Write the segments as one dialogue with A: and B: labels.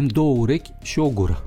A: Avem două urechi și o gură.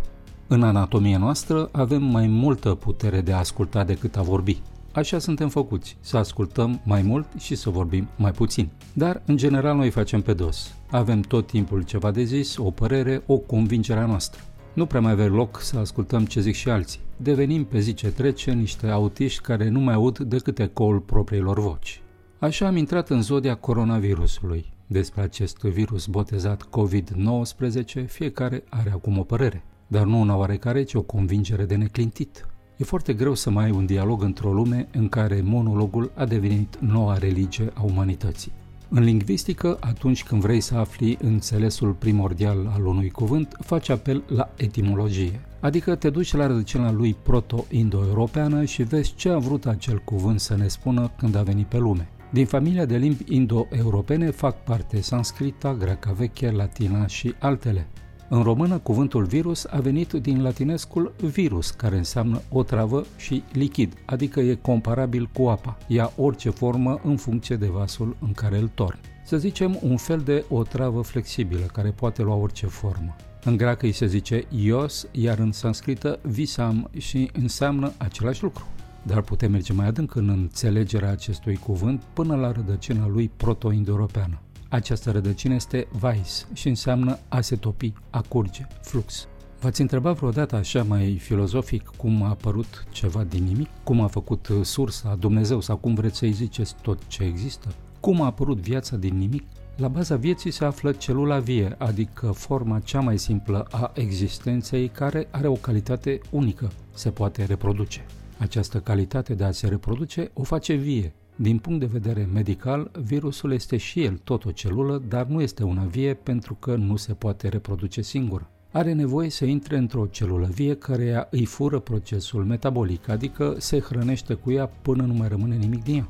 A: În anatomia noastră avem mai multă putere de a asculta decât a vorbi. Așa suntem făcuți, să ascultăm mai mult și să vorbim mai puțin. Dar, în general, noi facem pe dos. Avem tot timpul ceva de zis, o părere, o convingere a noastră. Nu prea mai avem loc să ascultăm ce zic și alții. Devenim pe zi ce trece niște autiști care nu mai aud decât ecoul propriilor voci. Așa am intrat în zodia coronavirusului. Despre acest virus botezat COVID-19, fiecare are acum o părere, dar nu una oarecare, ci o convingere de neclintit. E foarte greu să mai ai un dialog într-o lume în care monologul a devenit noua religie a umanității. În lingvistică, atunci când vrei să afli înțelesul primordial al unui cuvânt, faci apel la etimologie, adică te duci la rădăcina lui proto-indo-europeană și vezi ce a vrut acel cuvânt să ne spună când a venit pe lume. Din familia de limbi indo-europene fac parte sanscrita, greaca veche, latina și altele. În română, cuvântul virus a venit din latinescul virus, care înseamnă o travă și lichid, adică e comparabil cu apa. Ia orice formă în funcție de vasul în care îl torni. Să zicem un fel de o travă flexibilă, care poate lua orice formă. În greacă îi se zice ios, iar în sanscrită visam și înseamnă același lucru dar putem merge mai adânc în înțelegerea acestui cuvânt până la rădăcina lui proto-indo-europeană. Această rădăcină este vais și înseamnă a se topi, a curge, flux. V-ați întrebat vreodată așa mai filozofic cum a apărut ceva din nimic? Cum a făcut sursa, Dumnezeu sau cum vreți să-i ziceți tot ce există? Cum a apărut viața din nimic? La baza vieții se află celula vie, adică forma cea mai simplă a existenței care are o calitate unică, se poate reproduce. Această calitate de a se reproduce o face vie. Din punct de vedere medical, virusul este și el tot o celulă, dar nu este una vie pentru că nu se poate reproduce singură. Are nevoie să intre într-o celulă vie care îi fură procesul metabolic, adică se hrănește cu ea până nu mai rămâne nimic din ea.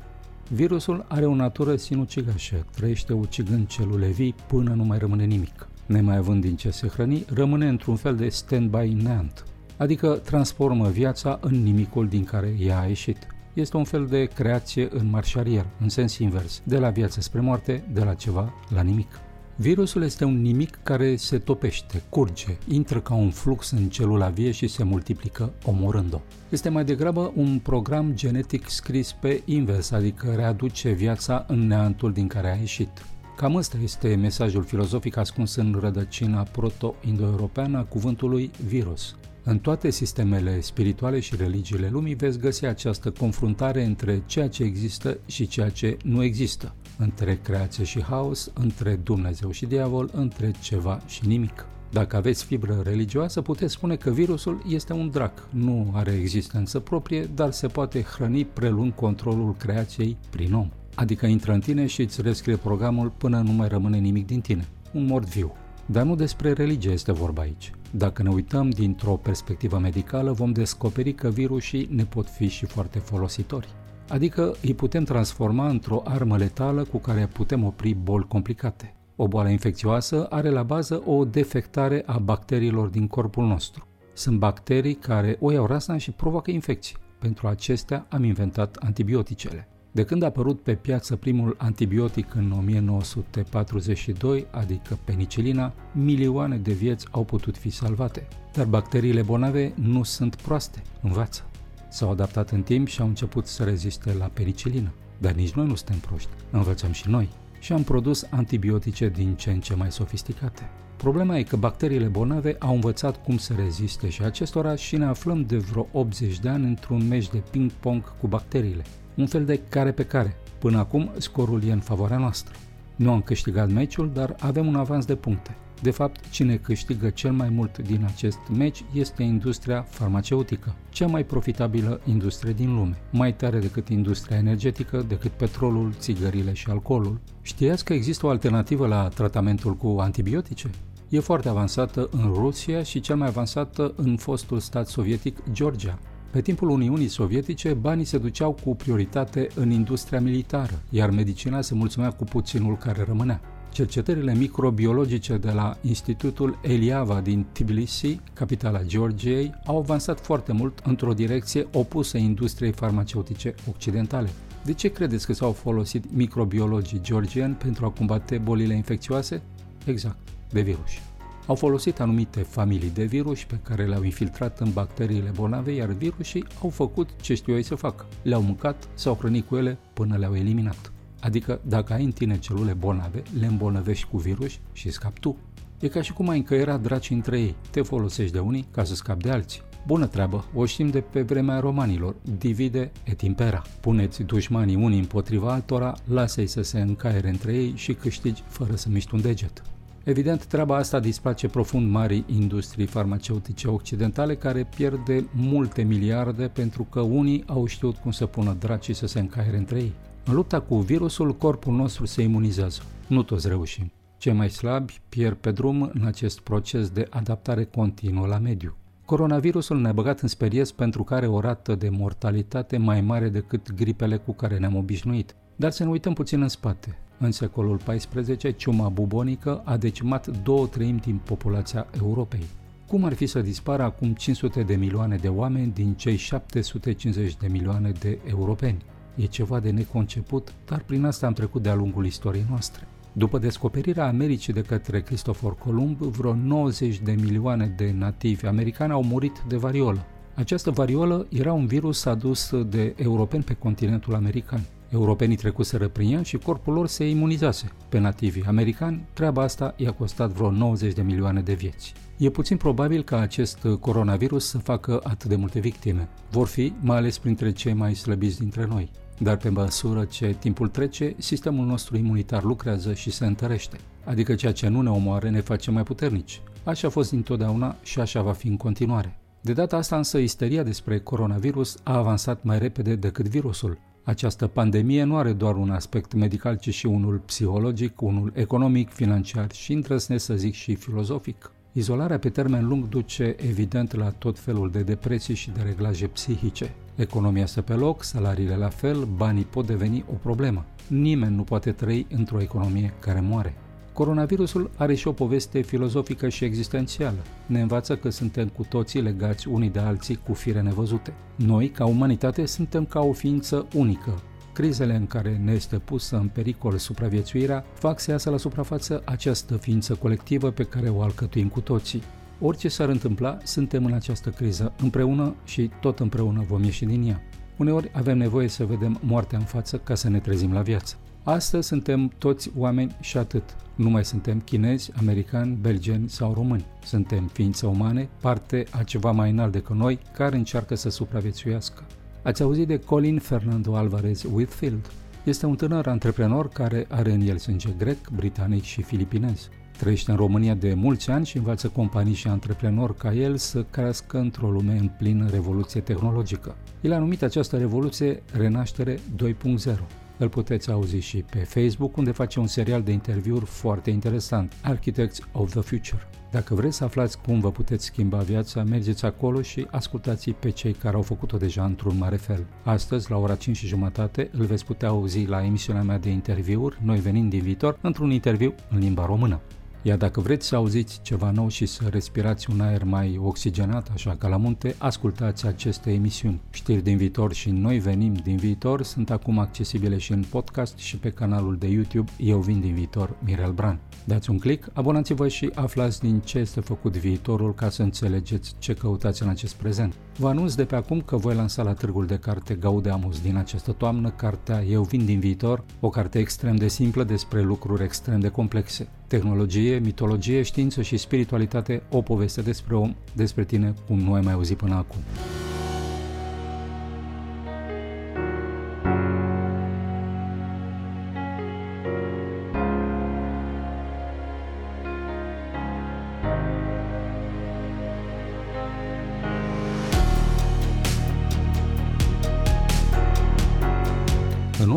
A: Virusul are o natură sinucigașă, trăiește ucigând celule vii până nu mai rămâne nimic. Nemai având din ce se hrăni, rămâne într-un fel de stand-by neant, adică transformă viața în nimicul din care ea a ieșit. Este un fel de creație în marșarier, în sens invers, de la viață spre moarte, de la ceva la nimic. Virusul este un nimic care se topește, curge, intră ca un flux în celula vie și se multiplică omorând-o. Este mai degrabă un program genetic scris pe invers, adică readuce viața în neantul din care a ieșit. Cam ăsta este mesajul filozofic ascuns în rădăcina proto-indo-europeană a cuvântului virus. În toate sistemele spirituale și religiile lumii veți găsi această confruntare între ceea ce există și ceea ce nu există, între creație și haos, între Dumnezeu și diavol, între ceva și nimic. Dacă aveți fibră religioasă, puteți spune că virusul este un drac, nu are existență proprie, dar se poate hrăni prelung controlul creației prin om. Adică intră în tine și îți rescrie programul până nu mai rămâne nimic din tine. Un mort viu. Dar nu despre religie este vorba aici. Dacă ne uităm dintr-o perspectivă medicală, vom descoperi că virusii ne pot fi și foarte folositori. Adică îi putem transforma într-o armă letală cu care putem opri boli complicate. O boală infecțioasă are la bază o defectare a bacteriilor din corpul nostru. Sunt bacterii care o iau rasa și provoacă infecții. Pentru acestea am inventat antibioticele. De când a apărut pe piață primul antibiotic în 1942, adică penicilina, milioane de vieți au putut fi salvate. Dar bacteriile bolnave nu sunt proaste, învață. S-au adaptat în timp și au început să reziste la penicilină. Dar nici noi nu suntem proști, învățăm și noi. Și am produs antibiotice din ce în ce mai sofisticate. Problema e că bacteriile bolnave au învățat cum să reziste și acestora și ne aflăm de vreo 80 de ani într-un meci de ping-pong cu bacteriile un fel de care pe care. Până acum, scorul e în favoarea noastră. Nu am câștigat meciul, dar avem un avans de puncte. De fapt, cine câștigă cel mai mult din acest meci este industria farmaceutică, cea mai profitabilă industrie din lume, mai tare decât industria energetică, decât petrolul, țigările și alcoolul. Știați că există o alternativă la tratamentul cu antibiotice? E foarte avansată în Rusia și cel mai avansată în fostul stat sovietic Georgia. Pe timpul Uniunii Sovietice, banii se duceau cu prioritate în industria militară, iar medicina se mulțumea cu puținul care rămânea. Cercetările microbiologice de la Institutul Eliava din Tbilisi, capitala Georgiei, au avansat foarte mult într-o direcție opusă industriei farmaceutice occidentale. De ce credeți că s-au folosit microbiologii georgieni pentru a combate bolile infecțioase? Exact, de virus. Au folosit anumite familii de virus pe care le-au infiltrat în bacteriile bolnave, iar virusii au făcut ce știu ei să facă. Le-au mâncat, s-au hrănit cu ele până le-au eliminat. Adică dacă ai în tine celule bolnave, le îmbolnăvești cu virus și scapi tu. E ca și cum ai încăierat draci între ei. Te folosești de unii ca să scapi de alții. Bună treabă, o știm de pe vremea romanilor, divide et impera. Puneți dușmanii unii împotriva altora, lasă-i să se încaiere între ei și câștigi fără să miști un deget. Evident, treaba asta displace profund marii industrii farmaceutice occidentale care pierde multe miliarde pentru că unii au știut cum să pună dracii să se încaiere între ei. În lupta cu virusul, corpul nostru se imunizează. Nu toți reușim. Cei mai slabi pierd pe drum în acest proces de adaptare continuă la mediu. Coronavirusul ne-a băgat în speriez pentru că are o rată de mortalitate mai mare decât gripele cu care ne-am obișnuit. Dar să ne uităm puțin în spate. În secolul XIV, ciuma bubonică a decimat două treimi din populația Europei. Cum ar fi să dispară acum 500 de milioane de oameni din cei 750 de milioane de europeni? E ceva de neconceput, dar prin asta am trecut de-a lungul istoriei noastre. După descoperirea Americii de către Cristofor Columb, vreo 90 de milioane de nativi americani au murit de variolă. Această variolă era un virus adus de europeni pe continentul american. Europenii trecuseră prin ea și corpul lor se imunizase. Pe nativii americani, treaba asta i-a costat vreo 90 de milioane de vieți. E puțin probabil ca acest coronavirus să facă atât de multe victime. Vor fi, mai ales printre cei mai slăbiți dintre noi. Dar pe măsură ce timpul trece, sistemul nostru imunitar lucrează și se întărește. Adică ceea ce nu ne omoare ne face mai puternici. Așa a fost întotdeauna și așa va fi în continuare. De data asta însă isteria despre coronavirus a avansat mai repede decât virusul. Această pandemie nu are doar un aspect medical, ci și unul psihologic, unul economic, financiar și îndrăznesc să zic și filozofic. Izolarea pe termen lung duce evident la tot felul de depresii și de reglaje psihice. Economia stă pe loc, salariile la fel, banii pot deveni o problemă. Nimeni nu poate trăi într-o economie care moare. Coronavirusul are și o poveste filozofică și existențială. Ne învață că suntem cu toții legați unii de alții cu fire nevăzute. Noi, ca umanitate, suntem ca o ființă unică. Crizele în care ne este pusă în pericol supraviețuirea fac să iasă la suprafață această ființă colectivă pe care o alcătuim cu toții. Orice s-ar întâmpla, suntem în această criză împreună și tot împreună vom ieși din ea. Uneori avem nevoie să vedem moartea în față ca să ne trezim la viață. Astăzi suntem toți oameni și atât. Nu mai suntem chinezi, americani, belgeni sau români. Suntem ființe umane, parte a ceva mai înalt decât noi, care încearcă să supraviețuiască. Ați auzit de Colin Fernando Alvarez Whitfield? Este un tânăr antreprenor care are în el sânge grec, britanic și filipinez. Trăiește în România de mulți ani și învață companii și antreprenori ca el să crească într-o lume în plină revoluție tehnologică. El a numit această revoluție Renaștere 2.0. Îl puteți auzi și pe Facebook, unde face un serial de interviuri foarte interesant, Architects of the Future. Dacă vreți să aflați cum vă puteți schimba viața, mergeți acolo și ascultați pe cei care au făcut-o deja într-un mare fel. Astăzi, la ora 5 și jumătate, îl veți putea auzi la emisiunea mea de interviuri, noi venind din viitor, într-un interviu în limba română. Iar dacă vreți să auziți ceva nou și să respirați un aer mai oxigenat, așa ca la munte, ascultați aceste emisiuni. Știri din viitor și noi venim din viitor sunt acum accesibile și în podcast și pe canalul de YouTube Eu vin din viitor, Mirel Bran. Dați un click, abonați-vă și aflați din ce este făcut viitorul ca să înțelegeți ce căutați în acest prezent. Vă anunț de pe acum că voi lansa la târgul de carte Gaudeamus din această toamnă cartea Eu vin din viitor, o carte extrem de simplă despre lucruri extrem de complexe. Tehnologie, mitologie, știință și spiritualitate, o poveste despre om, despre tine, cum nu ai mai auzit până acum.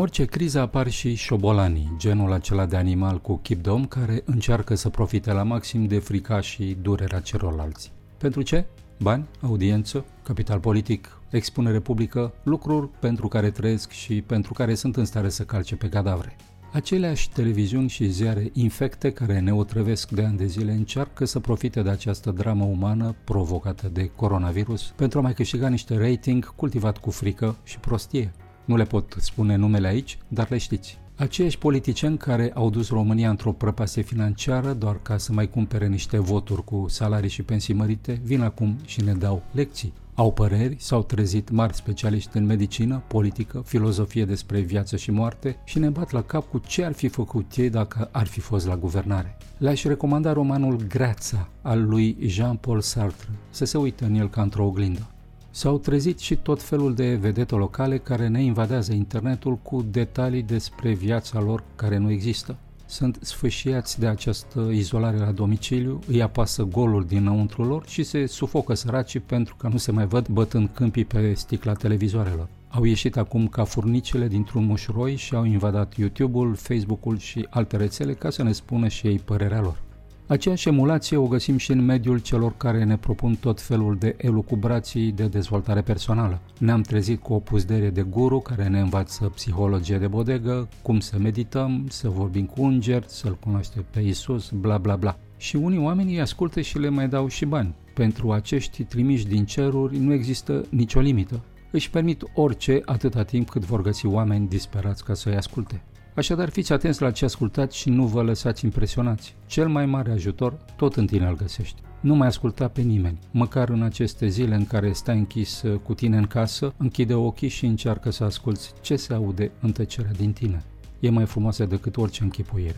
A: Orice criză apar și șobolanii, genul acela de animal cu chip de om care încearcă să profite la maxim de frica și durerea celorlalți. Pentru ce? Bani, audiență, capital politic, expunere publică, lucruri pentru care trăiesc și pentru care sunt în stare să calce pe cadavre. Aceleași televiziuni și ziare infecte care ne otrăvesc de ani de zile încearcă să profite de această dramă umană provocată de coronavirus pentru a mai câștiga niște rating cultivat cu frică și prostie. Nu le pot spune numele aici, dar le știți. Aceiași politicieni care au dus România într-o prăpastie financiară doar ca să mai cumpere niște voturi cu salarii și pensii mărite, vin acum și ne dau lecții. Au păreri, s-au trezit mari specialiști în medicină, politică, filozofie despre viață și moarte și ne bat la cap cu ce ar fi făcut ei dacă ar fi fost la guvernare. Le-aș recomanda romanul Greața al lui Jean-Paul Sartre, să se uită în el ca într-o oglindă. S-au trezit și tot felul de vedete locale care ne invadează internetul cu detalii despre viața lor care nu există. Sunt sfâșiați de această izolare la domiciliu, îi apasă golul dinăuntru lor și se sufocă săracii pentru că nu se mai văd bătând câmpii pe sticla televizoarelor. Au ieșit acum ca furnicele dintr-un mușroi și au invadat YouTube-ul, Facebook-ul și alte rețele ca să ne spună și ei părerea lor. Aceeași emulație o găsim și în mediul celor care ne propun tot felul de elucubrații de dezvoltare personală. Ne-am trezit cu o puzdere de guru care ne învață psihologie de bodegă, cum să medităm, să vorbim cu înger, să-L cunoaște pe Isus, bla bla bla. Și unii oameni îi ascultă și le mai dau și bani. Pentru acești trimiși din ceruri nu există nicio limită. Își permit orice atâta timp cât vor găsi oameni disperați ca să-i asculte. Așadar, fiți atenți la ce ascultați și nu vă lăsați impresionați. Cel mai mare ajutor tot în tine îl găsești. Nu mai asculta pe nimeni. Măcar în aceste zile în care stai închis uh, cu tine în casă, închide ochii și încearcă să asculți ce se aude în tăcerea din tine. E mai frumoasă decât orice închipuire.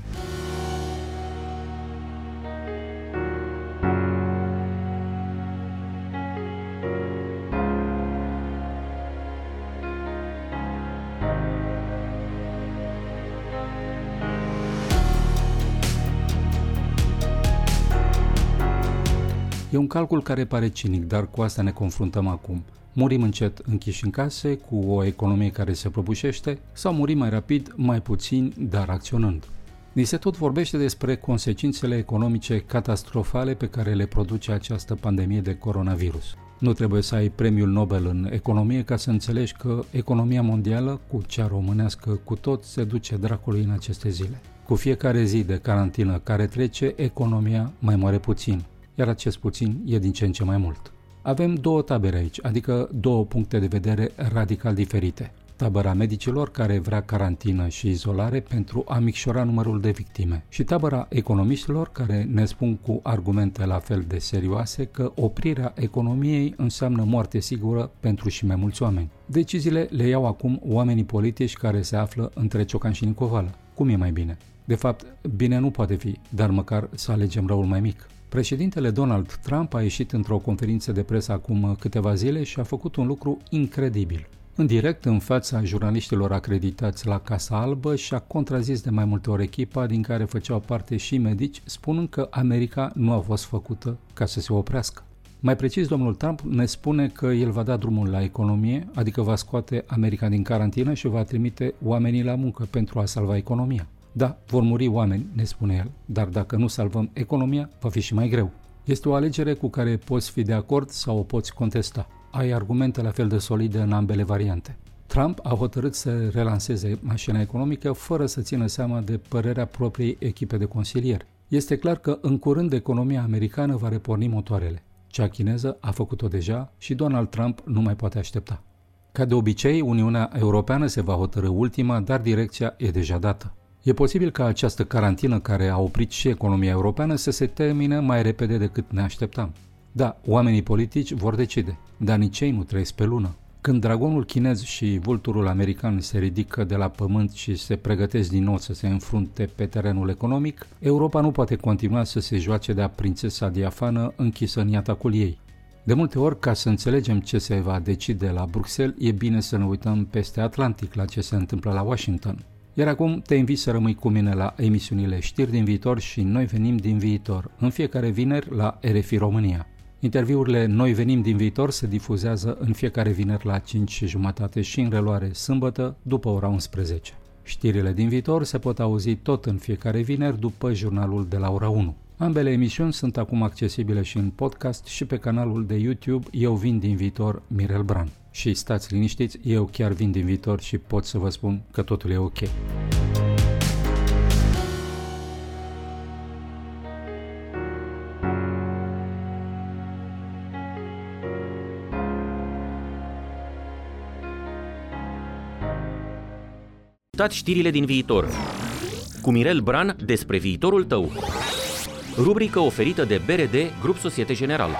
A: E un calcul care pare cinic, dar cu asta ne confruntăm acum. Murim încet închiși în case, cu o economie care se prăbușește, sau murim mai rapid, mai puțin, dar acționând. Ni se tot vorbește despre consecințele economice catastrofale pe care le produce această pandemie de coronavirus. Nu trebuie să ai premiul Nobel în economie ca să înțelegi că economia mondială, cu cea românească cu tot, se duce dracului în aceste zile. Cu fiecare zi de carantină care trece, economia mai moare puțin, iar acest puțin e din ce în ce mai mult. Avem două tabere aici, adică două puncte de vedere radical diferite. Tabăra medicilor care vrea carantină și izolare pentru a micșora numărul de victime și tabăra economiștilor care ne spun cu argumente la fel de serioase că oprirea economiei înseamnă moarte sigură pentru și mai mulți oameni. Deciziile le iau acum oamenii politici care se află între Ciocan și Nicovală. Cum e mai bine? De fapt, bine nu poate fi, dar măcar să alegem răul mai mic. Președintele Donald Trump a ieșit într-o conferință de presă acum câteva zile și a făcut un lucru incredibil. În direct, în fața jurnaliștilor acreditați la Casa Albă și-a contrazis de mai multe ori echipa din care făceau parte și medici, spunând că America nu a fost făcută ca să se oprească. Mai precis, domnul Trump ne spune că el va da drumul la economie, adică va scoate America din carantină și va trimite oamenii la muncă pentru a salva economia. Da, vor muri oameni, ne spune el, dar dacă nu salvăm economia, va fi și mai greu. Este o alegere cu care poți fi de acord sau o poți contesta. Ai argumente la fel de solide în ambele variante. Trump a hotărât să relanseze mașina economică fără să țină seama de părerea propriei echipe de consilieri. Este clar că în curând economia americană va reporni motoarele. Cea chineză a făcut-o deja și Donald Trump nu mai poate aștepta. Ca de obicei, Uniunea Europeană se va hotărâ ultima, dar direcția e deja dată. E posibil ca această carantină care a oprit și economia europeană să se termine mai repede decât ne așteptam. Da, oamenii politici vor decide, dar nici ei nu trăiesc pe lună. Când dragonul chinez și vulturul american se ridică de la pământ și se pregătesc din nou să se înfrunte pe terenul economic, Europa nu poate continua să se joace de-a prințesa diafană închisă în iatacul ei. De multe ori, ca să înțelegem ce se va decide la Bruxelles, e bine să ne uităm peste Atlantic la ce se întâmplă la Washington. Iar acum te invit să rămâi cu mine la emisiunile Știri din viitor și noi venim din viitor, în fiecare vineri la RFI România. Interviurile Noi venim din viitor se difuzează în fiecare vineri la 5 și jumătate și în reluare sâmbătă după ora 11. Știrile din viitor se pot auzi tot în fiecare vineri după jurnalul de la ora 1. Ambele emisiuni sunt acum accesibile și în podcast și pe canalul de YouTube Eu vin din viitor Mirel Bran. Și stați liniștiți, eu chiar vin din viitor și pot să vă spun că totul e ok.
B: Ascultați știrile din viitor cu Mirel Bran despre viitorul tău. Rubrică oferită de BRD Grup Societe General.